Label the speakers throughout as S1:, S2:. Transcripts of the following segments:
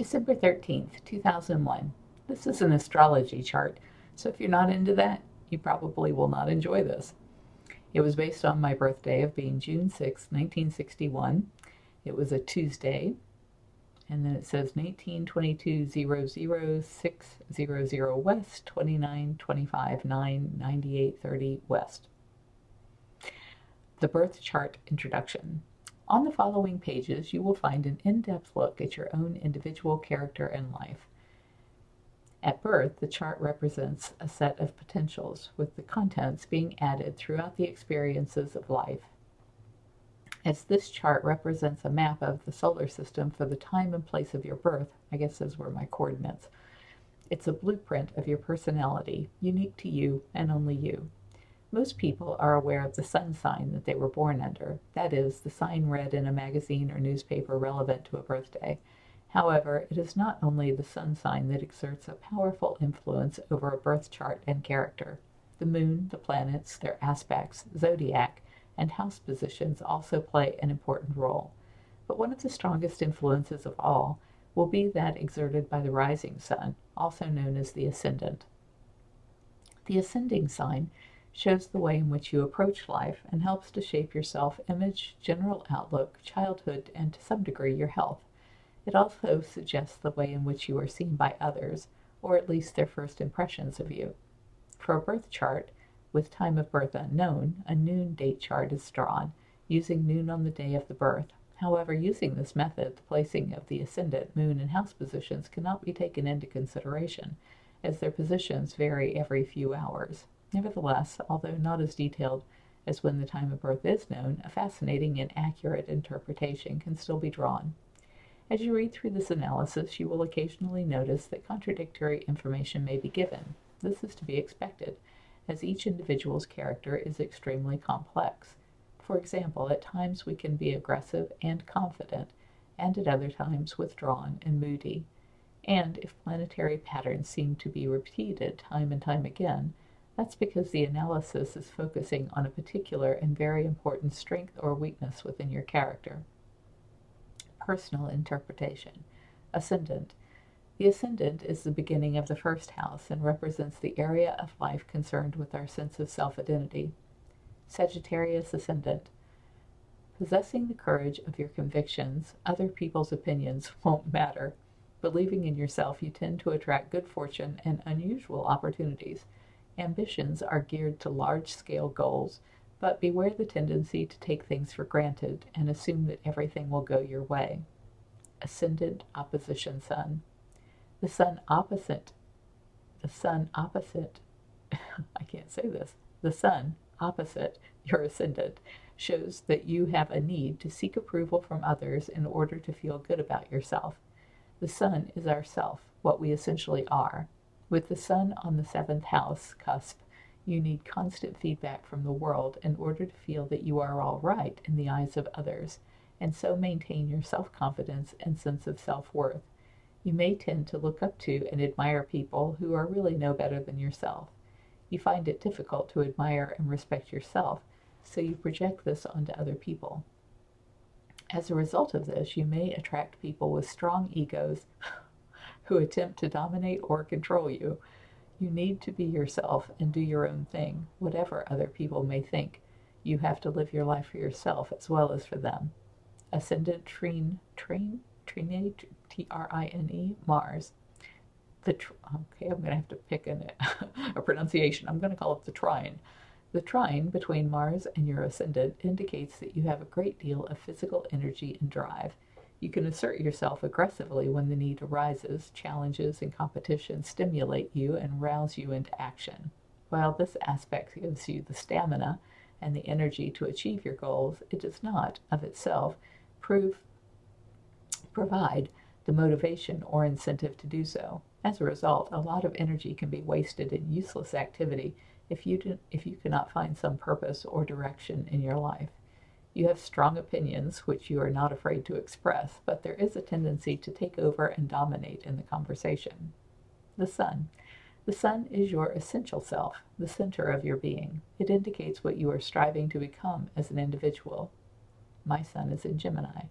S1: December 13th, 2001. This is an astrology chart, so if you're not into that, you probably will not enjoy this. It was based on my birthday of being June 6, 1961. It was a Tuesday, and then it says 1922 00600 West, 29 25 9 98 30 West. The birth chart introduction. On the following pages, you will find an in depth look at your own individual character and life. At birth, the chart represents a set of potentials, with the contents being added throughout the experiences of life. As this chart represents a map of the solar system for the time and place of your birth, I guess those were my coordinates, it's a blueprint of your personality, unique to you and only you. Most people are aware of the sun sign that they were born under, that is, the sign read in a magazine or newspaper relevant to a birthday. However, it is not only the sun sign that exerts a powerful influence over a birth chart and character. The moon, the planets, their aspects, zodiac, and house positions also play an important role. But one of the strongest influences of all will be that exerted by the rising sun, also known as the ascendant. The ascending sign shows the way in which you approach life and helps to shape your self image, general outlook, childhood, and to some degree your health. It also suggests the way in which you are seen by others, or at least their first impressions of you. For a birth chart, with time of birth unknown, a noon date chart is drawn, using noon on the day of the birth. However, using this method, the placing of the ascendant, moon, and house positions cannot be taken into consideration, as their positions vary every few hours. Nevertheless, although not as detailed as when the time of birth is known, a fascinating and accurate interpretation can still be drawn. As you read through this analysis, you will occasionally notice that contradictory information may be given. This is to be expected, as each individual's character is extremely complex. For example, at times we can be aggressive and confident, and at other times withdrawn and moody. And if planetary patterns seem to be repeated time and time again, that's because the analysis is focusing on a particular and very important strength or weakness within your character personal interpretation. Ascendant. The ascendant is the beginning of the first house and represents the area of life concerned with our sense of self identity. Sagittarius Ascendant. Possessing the courage of your convictions, other people's opinions won't matter. Believing in yourself, you tend to attract good fortune and unusual opportunities. Ambitions are geared to large scale goals but beware the tendency to take things for granted and assume that everything will go your way. Ascendant opposition sun. The sun opposite, the sun opposite, I can't say this, the sun opposite your ascendant shows that you have a need to seek approval from others in order to feel good about yourself. The sun is ourself, what we essentially are. With the sun on the seventh house cusp, you need constant feedback from the world in order to feel that you are all right in the eyes of others, and so maintain your self confidence and sense of self worth. You may tend to look up to and admire people who are really no better than yourself. You find it difficult to admire and respect yourself, so you project this onto other people. As a result of this, you may attract people with strong egos who attempt to dominate or control you you need to be yourself and do your own thing, whatever other people may think. You have to live your life for yourself as well as for them. Ascendant Trine, Trine, Trine, T R I N E, Mars. The tr- okay, I'm going to have to pick an, a pronunciation. I'm going to call it the trine. The trine between Mars and your ascendant indicates that you have a great deal of physical energy and drive. You can assert yourself aggressively when the need arises. Challenges and competition stimulate you and rouse you into action. While this aspect gives you the stamina and the energy to achieve your goals, it does not, of itself, prove, provide the motivation or incentive to do so. As a result, a lot of energy can be wasted in useless activity if you, do, if you cannot find some purpose or direction in your life. You have strong opinions, which you are not afraid to express, but there is a tendency to take over and dominate in the conversation. The sun. The sun is your essential self, the center of your being. It indicates what you are striving to become as an individual. My sun is in Gemini.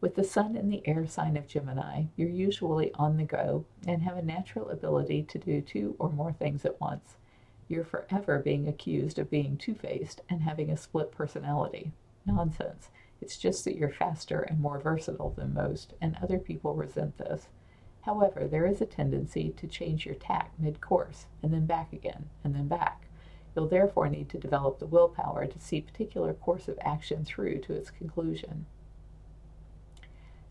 S1: With the sun in the air sign of Gemini, you're usually on the go and have a natural ability to do two or more things at once. You're forever being accused of being two faced and having a split personality. Nonsense. It's just that you're faster and more versatile than most, and other people resent this. However, there is a tendency to change your tack mid course, and then back again, and then back. You'll therefore need to develop the willpower to see particular course of action through to its conclusion.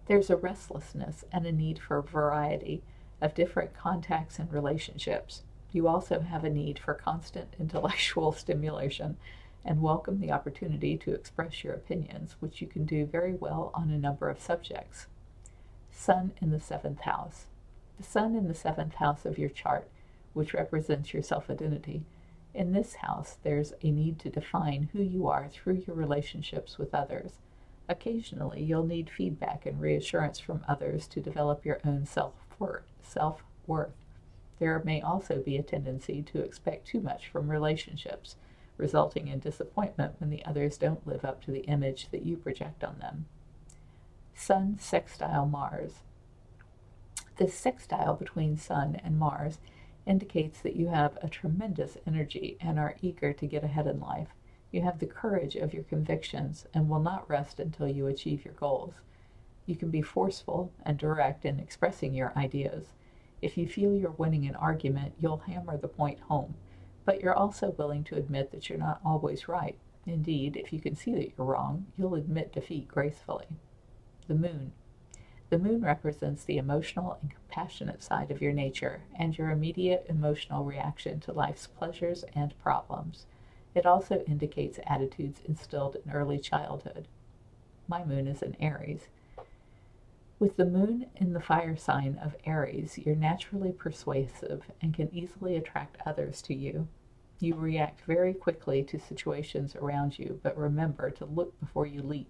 S1: There's a restlessness and a need for variety of different contacts and relationships. You also have a need for constant intellectual stimulation and welcome the opportunity to express your opinions, which you can do very well on a number of subjects. Sun in the seventh house. The sun in the seventh house of your chart, which represents your self identity. In this house, there's a need to define who you are through your relationships with others. Occasionally, you'll need feedback and reassurance from others to develop your own self worth. There may also be a tendency to expect too much from relationships resulting in disappointment when the others don't live up to the image that you project on them. Sun sextile Mars. This sextile between Sun and Mars indicates that you have a tremendous energy and are eager to get ahead in life. You have the courage of your convictions and will not rest until you achieve your goals. You can be forceful and direct in expressing your ideas. If you feel you're winning an argument, you'll hammer the point home but you're also willing to admit that you're not always right. Indeed, if you can see that you're wrong, you'll admit defeat gracefully. The moon. The moon represents the emotional and compassionate side of your nature and your immediate emotional reaction to life's pleasures and problems. It also indicates attitudes instilled in early childhood. My moon is in Aries. With the moon in the fire sign of Aries, you're naturally persuasive and can easily attract others to you. You react very quickly to situations around you, but remember to look before you leap.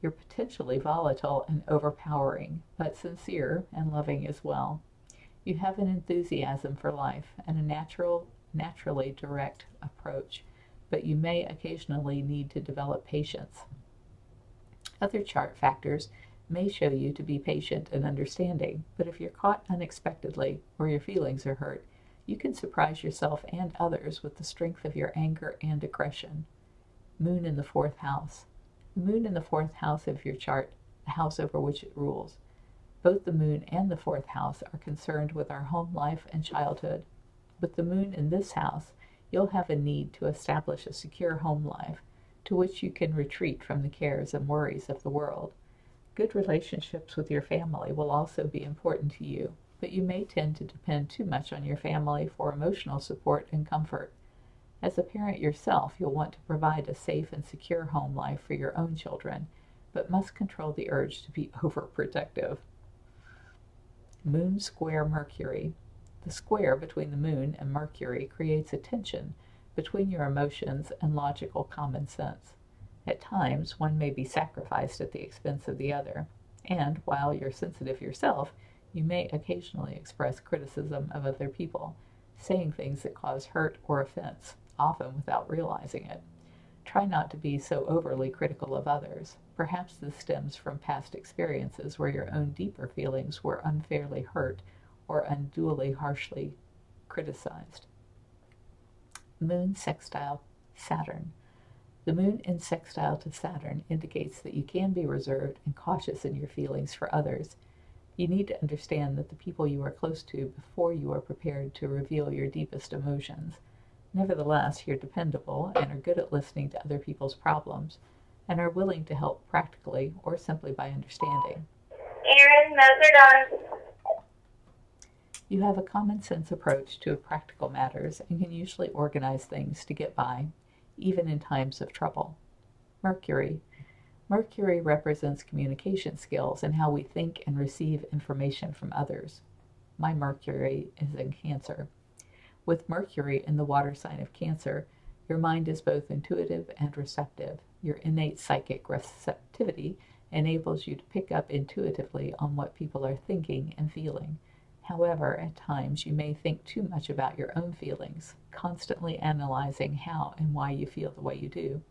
S1: You're potentially volatile and overpowering, but sincere and loving as well. You have an enthusiasm for life and a natural, naturally direct approach, but you may occasionally need to develop patience. Other chart factors may show you to be patient and understanding, but if you're caught unexpectedly or your feelings are hurt, you can surprise yourself and others with the strength of your anger and aggression. Moon in the fourth house. The moon in the fourth house of your chart, the house over which it rules. Both the moon and the fourth house are concerned with our home life and childhood. With the moon in this house, you'll have a need to establish a secure home life to which you can retreat from the cares and worries of the world. Good relationships with your family will also be important to you, but you may tend to depend too much on your family for emotional support and comfort. As a parent yourself, you'll want to provide a safe and secure home life for your own children, but must control the urge to be overprotective. Moon square Mercury. The square between the moon and Mercury creates a tension between your emotions and logical common sense. At times, one may be sacrificed at the expense of the other, and while you're sensitive yourself, you may occasionally express criticism of other people, saying things that cause hurt or offense, often without realizing it. Try not to be so overly critical of others. Perhaps this stems from past experiences where your own deeper feelings were unfairly hurt or unduly harshly criticized. Moon sextile Saturn. The moon in sextile to Saturn indicates that you can be reserved and cautious in your feelings for others. You need to understand that the people you are close to before you are prepared to reveal your deepest emotions. Nevertheless, you're dependable and are good at listening to other people's problems and are willing to help practically or simply by understanding.
S2: Aaron, those are done.
S1: You have a common sense approach to practical matters and can usually organize things to get by even in times of trouble. Mercury. Mercury represents communication skills and how we think and receive information from others. My Mercury is in Cancer. With Mercury in the water sign of Cancer, your mind is both intuitive and receptive. Your innate psychic receptivity enables you to pick up intuitively on what people are thinking and feeling. However, at times you may think too much about your own feelings, constantly analyzing how and why you feel the way you do.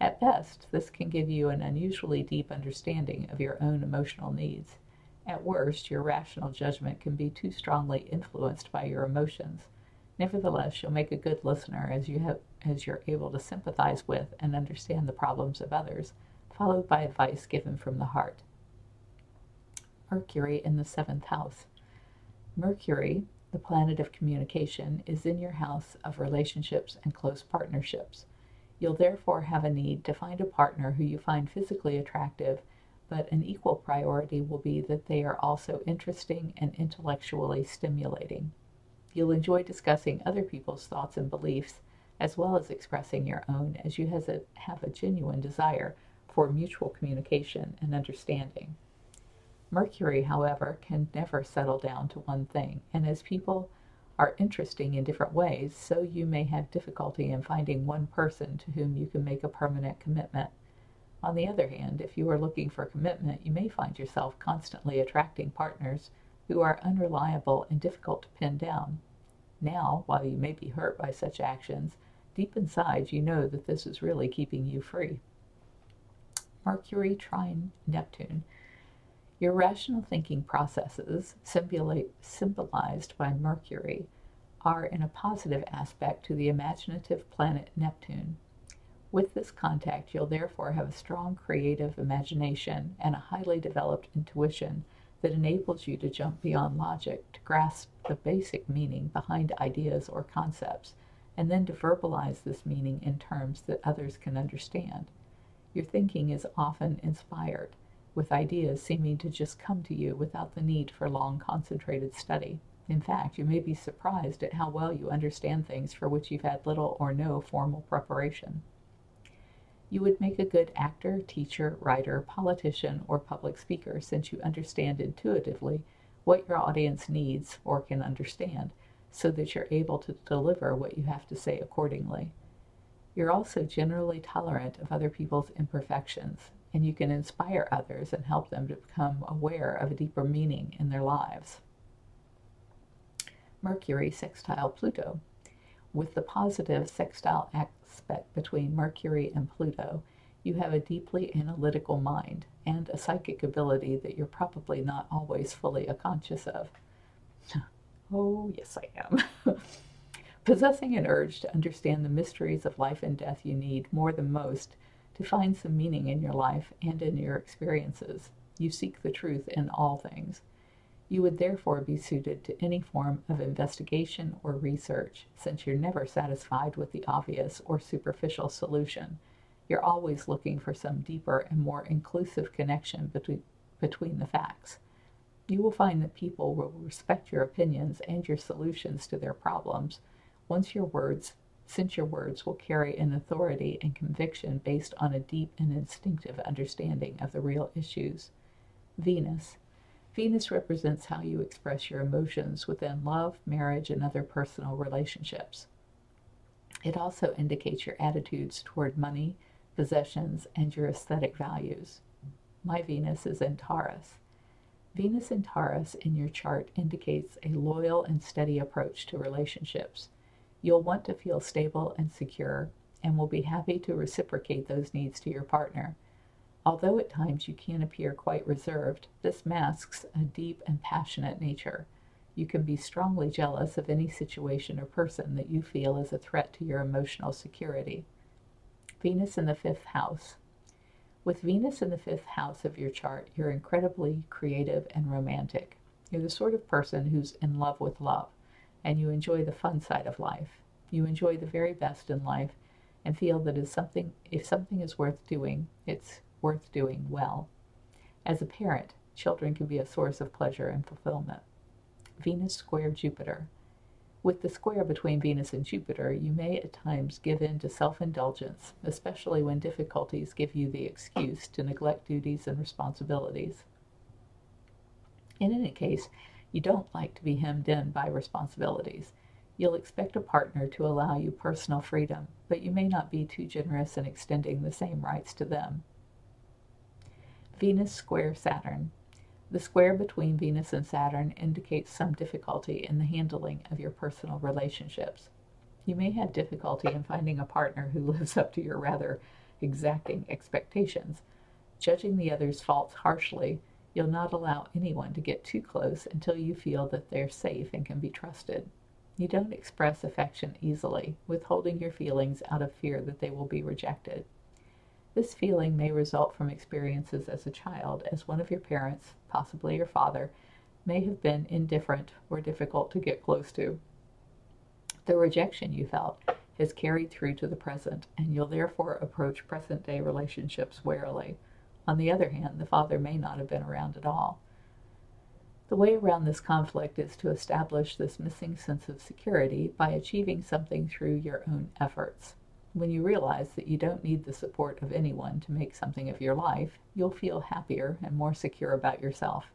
S1: At best, this can give you an unusually deep understanding of your own emotional needs. At worst, your rational judgment can be too strongly influenced by your emotions. Nevertheless, you'll make a good listener as you have as you're able to sympathize with and understand the problems of others, followed by advice given from the heart. Mercury in the seventh house. Mercury, the planet of communication, is in your house of relationships and close partnerships. You'll therefore have a need to find a partner who you find physically attractive, but an equal priority will be that they are also interesting and intellectually stimulating. You'll enjoy discussing other people's thoughts and beliefs, as well as expressing your own, as you a, have a genuine desire for mutual communication and understanding. Mercury, however, can never settle down to one thing, and as people are interesting in different ways, so you may have difficulty in finding one person to whom you can make a permanent commitment. On the other hand, if you are looking for commitment, you may find yourself constantly attracting partners who are unreliable and difficult to pin down. Now, while you may be hurt by such actions, deep inside you know that this is really keeping you free. Mercury trine Neptune your rational thinking processes, symbolized by Mercury, are in a positive aspect to the imaginative planet Neptune. With this contact, you'll therefore have a strong creative imagination and a highly developed intuition that enables you to jump beyond logic to grasp the basic meaning behind ideas or concepts, and then to verbalize this meaning in terms that others can understand. Your thinking is often inspired with ideas seeming to just come to you without the need for long concentrated study. In fact, you may be surprised at how well you understand things for which you've had little or no formal preparation. You would make a good actor, teacher, writer, politician, or public speaker since you understand intuitively what your audience needs or can understand, so that you're able to deliver what you have to say accordingly. You're also generally tolerant of other people's imperfections and you can inspire others and help them to become aware of a deeper meaning in their lives. Mercury sextile Pluto. With the positive sextile aspect between Mercury and Pluto, you have a deeply analytical mind and a psychic ability that you're probably not always fully conscious of. oh, yes, I am. Possessing an urge to understand the mysteries of life and death you need more than most to find some meaning in your life and in your experiences. You seek the truth in all things. You would therefore be suited to any form of investigation or research, since you're never satisfied with the obvious or superficial solution. You're always looking for some deeper and more inclusive connection between, between the facts. You will find that people will respect your opinions and your solutions to their problems once your words since your words will carry an authority and conviction based on a deep and instinctive understanding of the real issues. Venus. Venus represents how you express your emotions within love, marriage, and other personal relationships. It also indicates your attitudes toward money, possessions, and your aesthetic values. My Venus is in Taurus. Venus in Taurus in your chart indicates a loyal and steady approach to relationships. You'll want to feel stable and secure and will be happy to reciprocate those needs to your partner. Although at times you can appear quite reserved, this masks a deep and passionate nature. You can be strongly jealous of any situation or person that you feel is a threat to your emotional security. Venus in the fifth house. With Venus in the fifth house of your chart, you're incredibly creative and romantic. You're the sort of person who's in love with love and you enjoy the fun side of life. You enjoy the very best in life and feel that if something, if something is worth doing, it's worth doing well. As a parent, children can be a source of pleasure and fulfillment. Venus square Jupiter. With the square between Venus and Jupiter, you may at times give in to self indulgence, especially when difficulties give you the excuse to neglect duties and responsibilities. In any case, you don't like to be hemmed in by responsibilities. You'll expect a partner to allow you personal freedom, but you may not be too generous in extending the same rights to them. Venus square Saturn. The square between Venus and Saturn indicates some difficulty in the handling of your personal relationships. You may have difficulty in finding a partner who lives up to your rather exacting expectations. Judging the other's faults harshly, you'll not allow anyone to get too close until you feel that they're safe and can be trusted. You don't express affection easily, withholding your feelings out of fear that they will be rejected. This feeling may result from experiences as a child, as one of your parents, possibly your father, may have been indifferent or difficult to get close to. The rejection you felt has carried through to the present, and you'll therefore approach present day relationships warily. On the other hand, the father may not have been around at all. The way around this conflict is to establish this missing sense of security by achieving something through your own efforts. When you realize that you don't need the support of anyone to make something of your life, you'll feel happier and more secure about yourself.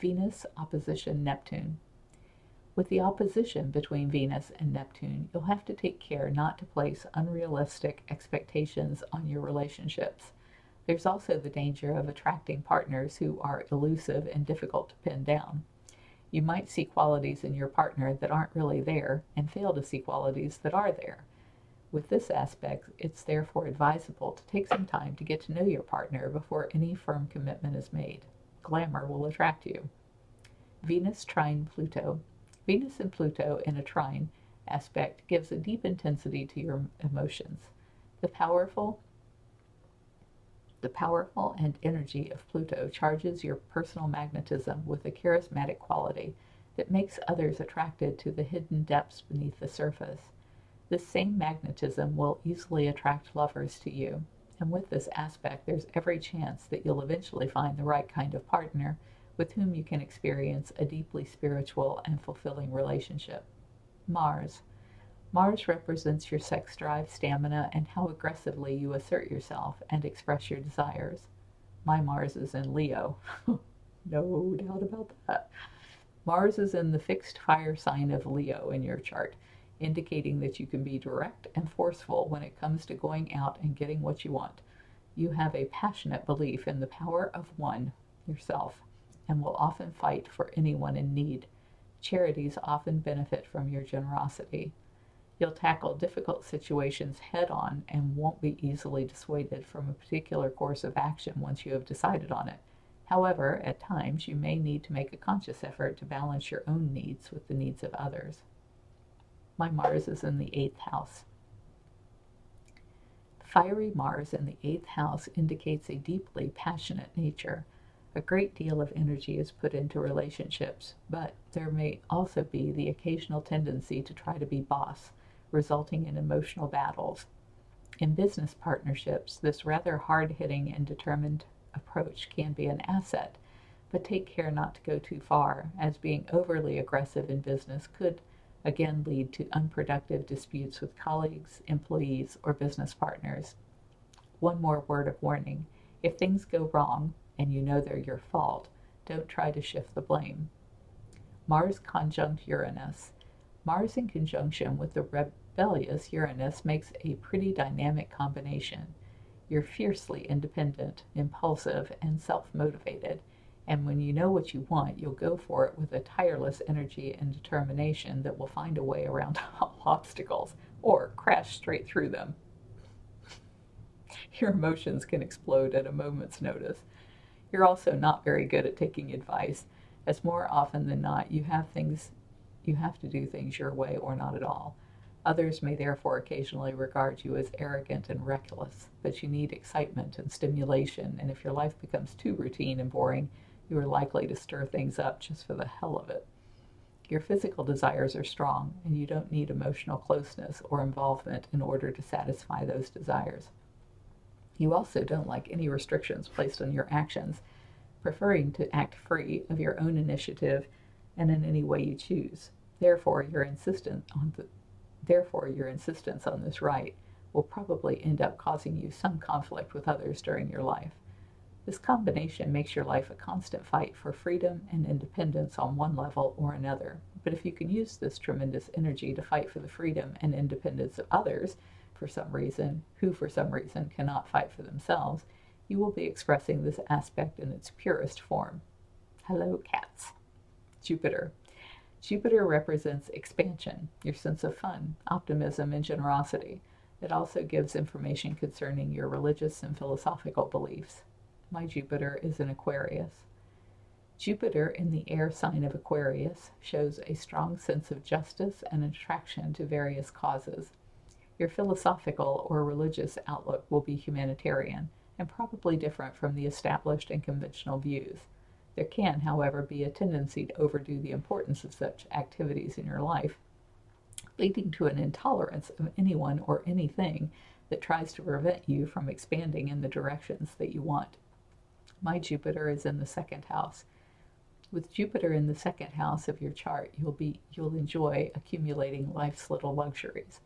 S1: Venus opposition Neptune. With the opposition between Venus and Neptune, you'll have to take care not to place unrealistic expectations on your relationships. There's also the danger of attracting partners who are elusive and difficult to pin down. You might see qualities in your partner that aren't really there and fail to see qualities that are there. With this aspect, it's therefore advisable to take some time to get to know your partner before any firm commitment is made. Glamour will attract you. Venus trine Pluto. Venus and Pluto in a trine aspect gives a deep intensity to your emotions. The powerful the powerful and energy of Pluto charges your personal magnetism with a charismatic quality that makes others attracted to the hidden depths beneath the surface. This same magnetism will easily attract lovers to you, and with this aspect, there's every chance that you'll eventually find the right kind of partner with whom you can experience a deeply spiritual and fulfilling relationship. Mars. Mars represents your sex drive, stamina, and how aggressively you assert yourself and express your desires. My Mars is in Leo. no doubt about that. Mars is in the fixed fire sign of Leo in your chart indicating that you can be direct and forceful when it comes to going out and getting what you want. You have a passionate belief in the power of one, yourself, and will often fight for anyone in need. Charities often benefit from your generosity. You'll tackle difficult situations head on and won't be easily dissuaded from a particular course of action once you have decided on it. However, at times you may need to make a conscious effort to balance your own needs with the needs of others. My Mars is in the eighth house. Fiery Mars in the eighth house indicates a deeply passionate nature. A great deal of energy is put into relationships, but there may also be the occasional tendency to try to be boss, resulting in emotional battles. In business partnerships, this rather hard hitting and determined approach can be an asset, but take care not to go too far, as being overly aggressive in business could again lead to unproductive disputes with colleagues, employees, or business partners. One more word of warning if things go wrong and you know they're your fault, don't try to shift the blame. Mars conjunct Uranus. Mars in conjunction with the rebellious Uranus makes a pretty dynamic combination. You're fiercely independent, impulsive, and self motivated and when you know what you want, you'll go for it with a tireless energy and determination that will find a way around all obstacles or crash straight through them. Your emotions can explode at a moment's notice. You're also not very good at taking advice, as more often than not, you have things you have to do things your way or not at all. Others may therefore occasionally regard you as arrogant and reckless, but you need excitement and stimulation, and if your life becomes too routine and boring, you are likely to stir things up just for the hell of it. Your physical desires are strong, and you don't need emotional closeness or involvement in order to satisfy those desires. You also don't like any restrictions placed on your actions, preferring to act free of your own initiative and in any way you choose. Therefore, your insistence on the, therefore your insistence on this right will probably end up causing you some conflict with others during your life. This combination makes your life a constant fight for freedom and independence on one level or another. But if you can use this tremendous energy to fight for the freedom and independence of others, for some reason, who for some reason cannot fight for themselves, you will be expressing this aspect in its purest form. Hello, cats. Jupiter. Jupiter represents expansion, your sense of fun, optimism, and generosity. It also gives information concerning your religious and philosophical beliefs. My Jupiter is in Aquarius. Jupiter in the air sign of Aquarius shows a strong sense of justice and attraction to various causes. Your philosophical or religious outlook will be humanitarian and probably different from the established and conventional views. There can, however, be a tendency to overdo the importance of such activities in your life, leading to an intolerance of anyone or anything that tries to prevent you from expanding in the directions that you want. My Jupiter is in the second house with Jupiter in the second house of your chart, you'll be you'll enjoy accumulating life's little luxuries.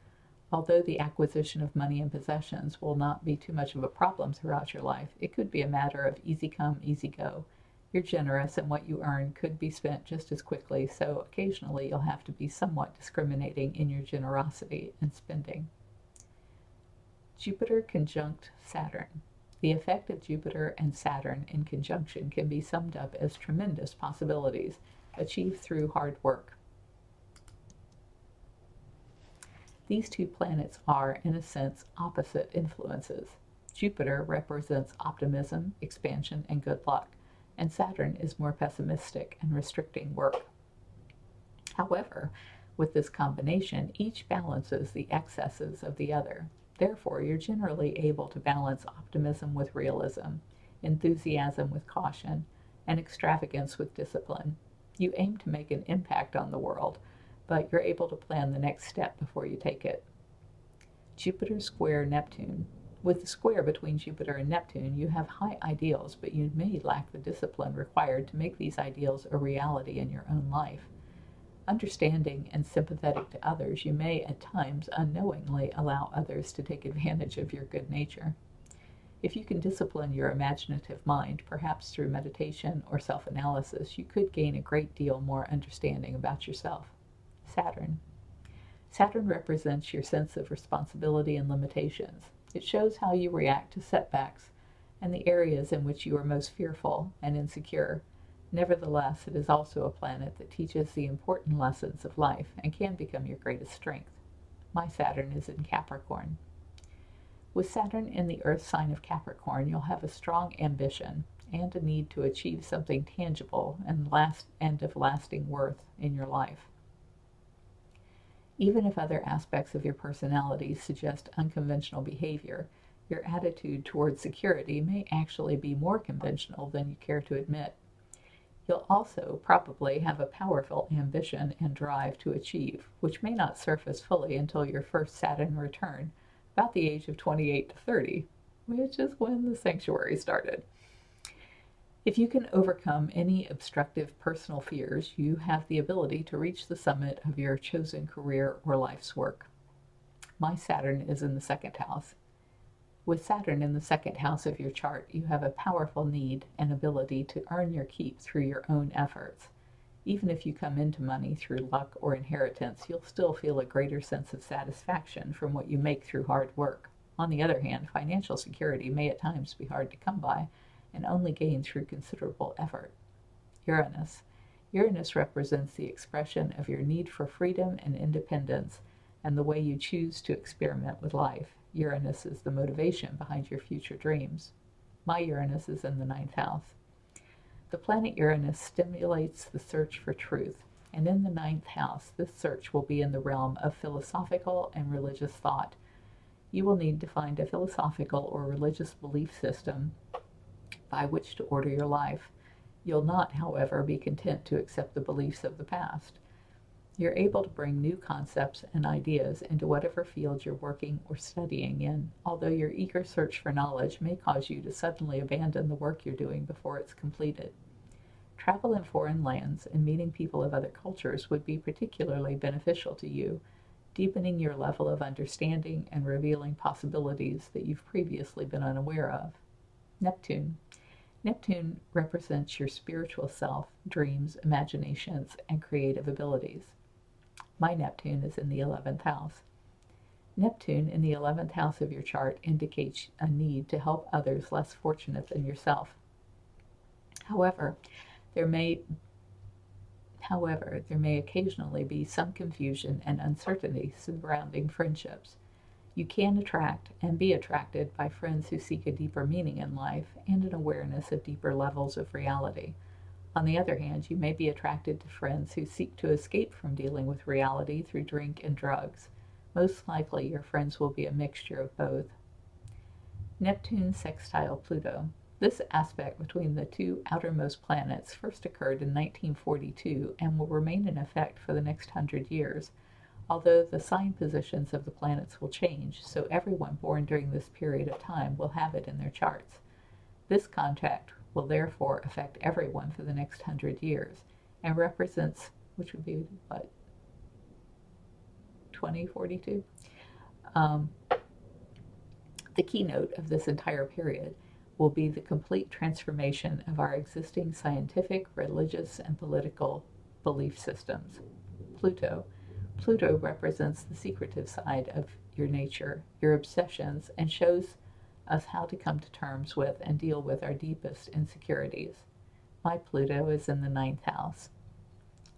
S1: Although the acquisition of money and possessions will not be too much of a problem throughout your life, it could be a matter of easy come, easy go. You're generous, and what you earn could be spent just as quickly, so occasionally you'll have to be somewhat discriminating in your generosity and spending. Jupiter conjunct Saturn. The effect of Jupiter and Saturn in conjunction can be summed up as tremendous possibilities achieved through hard work. These two planets are, in a sense, opposite influences. Jupiter represents optimism, expansion, and good luck, and Saturn is more pessimistic and restricting work. However, with this combination, each balances the excesses of the other. Therefore, you're generally able to balance optimism with realism, enthusiasm with caution, and extravagance with discipline. You aim to make an impact on the world, but you're able to plan the next step before you take it. Jupiter square Neptune. With the square between Jupiter and Neptune, you have high ideals, but you may lack the discipline required to make these ideals a reality in your own life. Understanding and sympathetic to others, you may at times unknowingly allow others to take advantage of your good nature. If you can discipline your imaginative mind, perhaps through meditation or self analysis, you could gain a great deal more understanding about yourself. Saturn. Saturn represents your sense of responsibility and limitations. It shows how you react to setbacks and the areas in which you are most fearful and insecure. Nevertheless, it is also a planet that teaches the important lessons of life and can become your greatest strength. My Saturn is in Capricorn. With Saturn in the Earth sign of Capricorn, you'll have a strong ambition and a need to achieve something tangible and last and of lasting worth in your life. Even if other aspects of your personality suggest unconventional behavior, your attitude toward security may actually be more conventional than you care to admit. You'll also probably have a powerful ambition and drive to achieve, which may not surface fully until your first Saturn return, about the age of 28 to 30, which is when the sanctuary started. If you can overcome any obstructive personal fears, you have the ability to reach the summit of your chosen career or life's work. My Saturn is in the second house, with Saturn in the second house of your chart, you have a powerful need and ability to earn your keep through your own efforts. Even if you come into money through luck or inheritance, you'll still feel a greater sense of satisfaction from what you make through hard work. On the other hand, financial security may at times be hard to come by and only gain through considerable effort. Uranus. Uranus represents the expression of your need for freedom and independence and the way you choose to experiment with life. Uranus is the motivation behind your future dreams. My Uranus is in the ninth house. The planet Uranus stimulates the search for truth, and in the ninth house, this search will be in the realm of philosophical and religious thought. You will need to find a philosophical or religious belief system by which to order your life. You'll not, however, be content to accept the beliefs of the past. You're able to bring new concepts and ideas into whatever field you're working or studying in, although your eager search for knowledge may cause you to suddenly abandon the work you're doing before it's completed. Travel in foreign lands and meeting people of other cultures would be particularly beneficial to you, deepening your level of understanding and revealing possibilities that you've previously been unaware of. Neptune. Neptune represents your spiritual self, dreams, imaginations, and creative abilities. My Neptune is in the 11th house. Neptune in the 11th house of your chart indicates a need to help others less fortunate than yourself. However, there may However, there may occasionally be some confusion and uncertainty surrounding friendships. You can attract and be attracted by friends who seek a deeper meaning in life and an awareness of deeper levels of reality. On the other hand, you may be attracted to friends who seek to escape from dealing with reality through drink and drugs. Most likely, your friends will be a mixture of both. Neptune sextile Pluto. This aspect between the two outermost planets first occurred in 1942 and will remain in effect for the next hundred years although the sign positions of the planets will change, so everyone born during this period of time will have it in their charts. This contact will therefore affect everyone for the next hundred years and represents, which would be what, 2042? Um, the keynote of this entire period will be the complete transformation of our existing scientific, religious, and political belief systems. Pluto Pluto represents the secretive side of your nature, your obsessions, and shows us how to come to terms with and deal with our deepest insecurities. My Pluto is in the ninth house.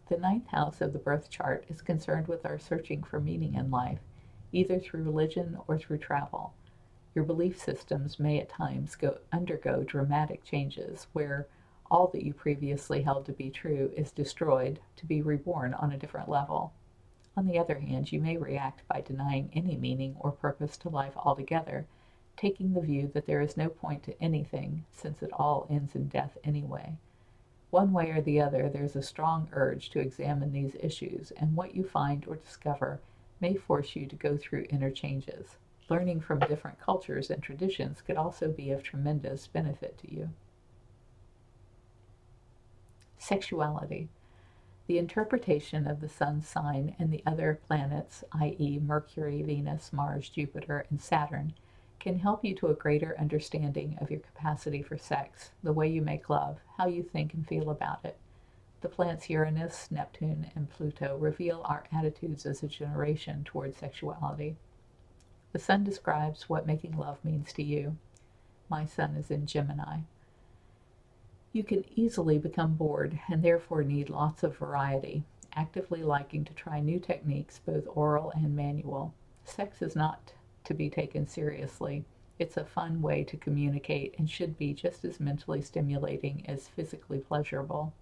S1: The ninth house of the birth chart is concerned with our searching for meaning in life, either through religion or through travel. Your belief systems may at times go undergo dramatic changes where all that you previously held to be true is destroyed to be reborn on a different level. On the other hand, you may react by denying any meaning or purpose to life altogether, taking the view that there is no point to anything, since it all ends in death anyway. One way or the other, there's a strong urge to examine these issues, and what you find or discover may force you to go through inner changes. Learning from different cultures and traditions could also be of tremendous benefit to you. Sexuality. The interpretation of the sun's sign and the other planets, i.e., Mercury, Venus, Mars, Jupiter, and Saturn, can help you to a greater understanding of your capacity for sex, the way you make love, how you think and feel about it. The planets Uranus, Neptune, and Pluto reveal our attitudes as a generation toward sexuality. The sun describes what making love means to you. My sun is in Gemini. You can easily become bored and therefore need lots of variety, actively liking to try new techniques, both oral and manual. Sex is not to be taken seriously. It's a fun way to communicate and should be just as mentally stimulating as physically pleasurable.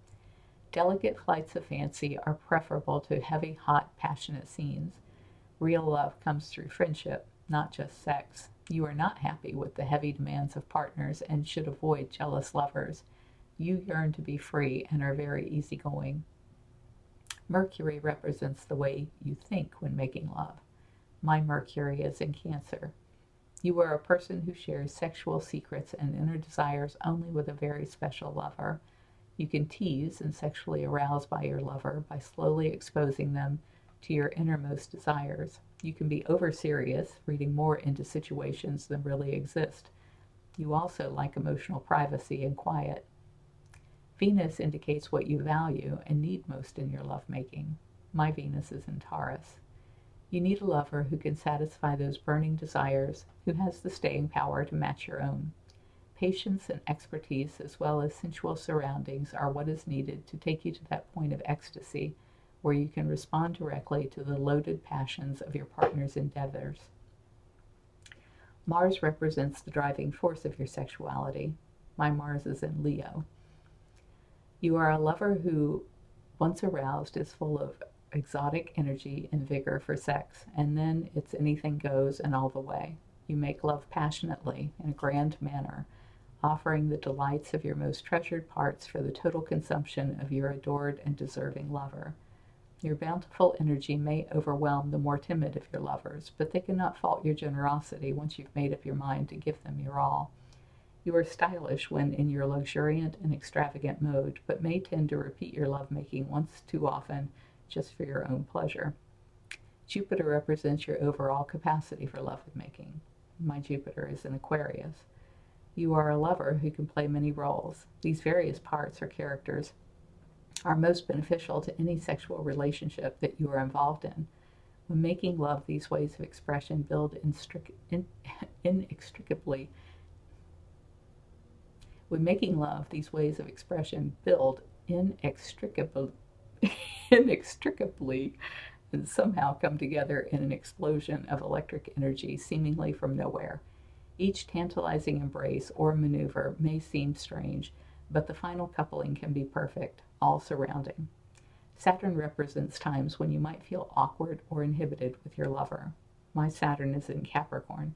S1: Delicate flights of fancy are preferable to heavy, hot, passionate scenes. Real love comes through friendship, not just sex. You are not happy with the heavy demands of partners and should avoid jealous lovers. You yearn to be free and are very easygoing. Mercury represents the way you think when making love. My Mercury is in Cancer. You are a person who shares sexual secrets and inner desires only with a very special lover. You can tease and sexually arouse by your lover by slowly exposing them to your innermost desires. You can be over serious, reading more into situations than really exist. You also like emotional privacy and quiet. Venus indicates what you value and need most in your lovemaking. My Venus is in Taurus. You need a lover who can satisfy those burning desires, who has the staying power to match your own. Patience and expertise, as well as sensual surroundings, are what is needed to take you to that point of ecstasy where you can respond directly to the loaded passions of your partner's endeavors. Mars represents the driving force of your sexuality. My Mars is in Leo. You are a lover who, once aroused, is full of exotic energy and vigor for sex, and then it's anything goes and all the way. You make love passionately in a grand manner, offering the delights of your most treasured parts for the total consumption of your adored and deserving lover. Your bountiful energy may overwhelm the more timid of your lovers, but they cannot fault your generosity once you've made up your mind to give them your all. You are stylish when in your luxuriant and extravagant mode, but may tend to repeat your lovemaking once too often just for your own pleasure. Jupiter represents your overall capacity for lovemaking. My Jupiter is in Aquarius. You are a lover who can play many roles. These various parts or characters are most beneficial to any sexual relationship that you are involved in. When making love, these ways of expression build inextricably when making love, these ways of expression build inextricably, inextricably and somehow come together in an explosion of electric energy seemingly from nowhere. Each tantalizing embrace or maneuver may seem strange, but the final coupling can be perfect, all surrounding. Saturn represents times when you might feel awkward or inhibited with your lover. My Saturn is in Capricorn.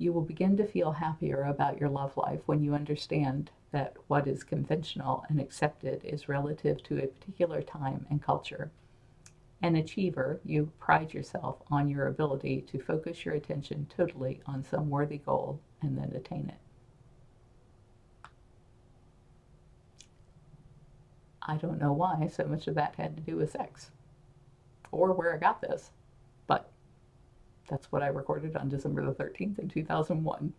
S1: You will begin to feel happier about your love life when you understand that what is conventional and accepted is relative to a particular time and culture. An achiever, you pride yourself on your ability to focus your attention totally on some worthy goal and then attain it. I don't know why so much of that had to do with sex or where I got this, that's what I recorded on December the 13th in 2001.